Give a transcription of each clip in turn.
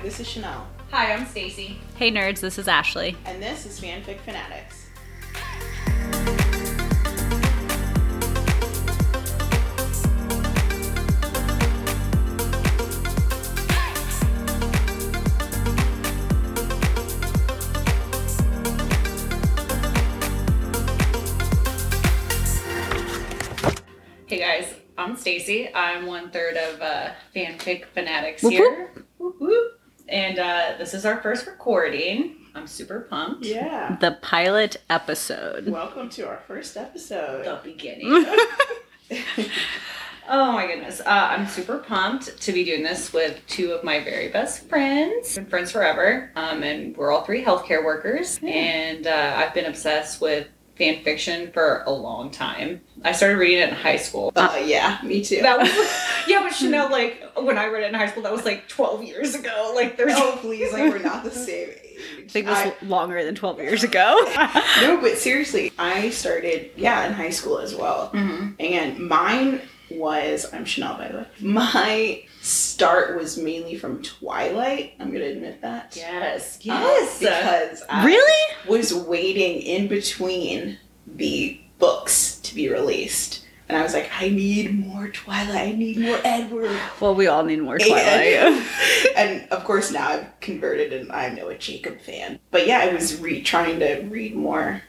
this is Chanel, Hi, I'm Stacy. Hey nerds, this is Ashley. and this is Fanfic Fanatics. Hey guys, I'm Stacy. I'm one third of uh, Fanfic Fanatics Whoop, here. Whoop, whoop. And uh, this is our first recording. I'm super pumped. Yeah. The pilot episode. Welcome to our first episode. The beginning. oh my goodness. Uh, I'm super pumped to be doing this with two of my very best friends. Been friends forever. Um, and we're all three healthcare workers. And uh, I've been obsessed with fan fiction for a long time. I started reading it in high school. Uh, yeah, me too. That was yeah, but Chanel like when I read it in high school, that was like twelve years ago. Like there's oh, please, like we're not the same age. I think this was longer than 12 years ago. no, but seriously, I started, yeah, in high school as well. Mhm. And mine was, I'm Chanel, by the way. My start was mainly from Twilight. I'm to admit that. yes, Uh, yes. because I really? was waiting in between the books to be released. And I was like, I need more Twilight. I need more Edward. Well, we all need more Twilight. And, and of course, now I've converted and I'm now a Jacob fan. But yeah, I was re- trying to read more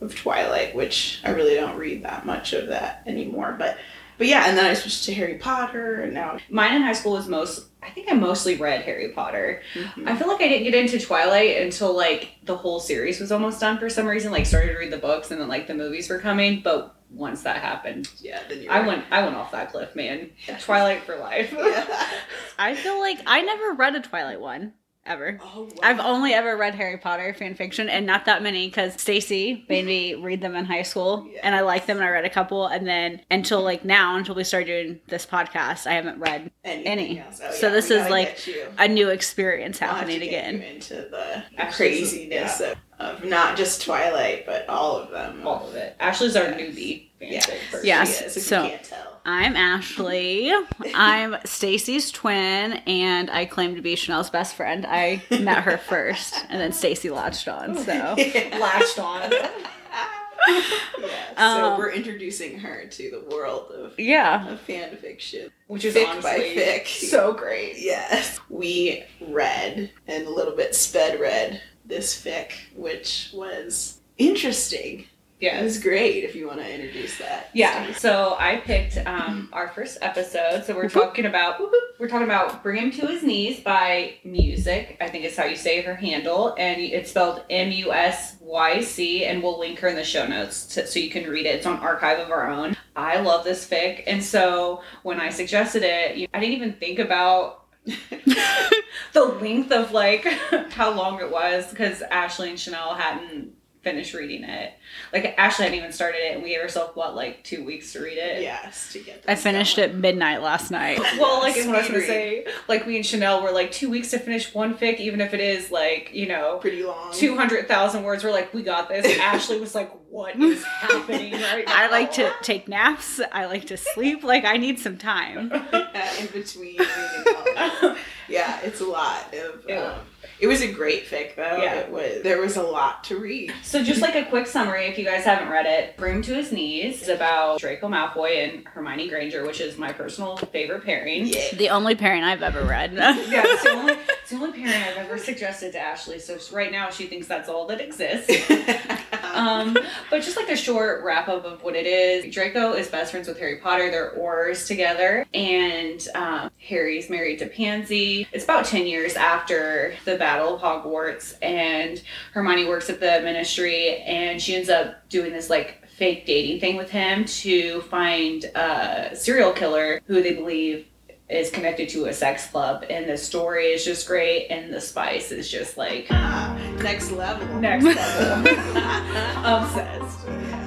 of Twilight, which I really don't read that much of that anymore. But but yeah, and then I switched to Harry Potter, and now Mine in high school was most. I think I mostly read Harry Potter. Mhm. I feel like I didn't get into Twilight until like the whole series was almost done for some reason. Like started to read the books and then like the movies were coming. But once that happened, yeah, then you're I went. I went off that cliff, man. Twilight for life. Yeah. I feel like I never read a Twilight one ever. Oh, wow. I've only ever read Harry Potter fan fiction and not that many because Stacy made me read them in high school and I liked them and I read a couple and then until like now until we started doing this podcast I haven't read Anything any. else. Oh, So yeah, this is like a new experience We'll happening to get again. you into the, the Actually, craziness of, of not just Twilight, but all of them. All of it. Ashley's our Yes. newbie fanfic Yeah. person. Yes. She is, if so- you can't tell. I'm Ashley. I'm Stacy's twin, and I claim to be Chanel's best friend. I met her first, and then Stacy latched on. So Latched on. yeah, so Um, we're introducing her to the world of, yeah, of fan fiction. Which is Fic honestly by fic. so great. Yes. We read and a little bit sped read this fic, which was interesting. It Yes. was great if you want to introduce that. Yeah. So I picked um, our first episode. So we're talking about we're talking about "Bring Him to His Knees" by Musyc. I think it's how you say her handle, and it's spelled M U S Y C. And we'll link her in the show notes to, so you can read it. It's on Archive of Our Own. I love this fic, and so when I suggested it, you- I didn't even think about the length of like how long it was because Ashley and Chanel hadn't finished reading it. Like Ashley hadn't even started it, and we gave ourselves what like two weeks to read it. Yes, to get I finished going. at midnight last night. Well, like what I was gonna say, like me and Chanel were like two weeks to finish one fic, even if it is like you know Pretty long. two hundred thousand words. We're like, we got this. Ashley was like, what is happening right now? I like to take naps. I like to sleep. Like I need some time. uh, in between reading all that. Yeah, it's a lot of. Yeah. Um, it was a great fic though. Yeah. It was. There was a lot to read. So just like a quick summary, if you guys haven't read it, Bring Him to His Knees is about Draco Malfoy and Hermione Granger, which is my personal favorite pairing. Yeah. The only pairing I've ever read. Yeah, it's the only it's the only pairing I've ever suggested to Ashley. So right now she thinks that's all that exists. um, but just like a short wrap up of what it is. Draco is best friends with Harry Potter. They're Aurors together, and um, Harry's married to Pansy. It's about ten years after the Battle of Hogwarts, and Hermione works at the Ministry, and she ends up doing this like fake dating thing with him to find a serial killer who they believe is connected to a sex club and the story is just great and the spice is just like Ah, next level. next level obsessed.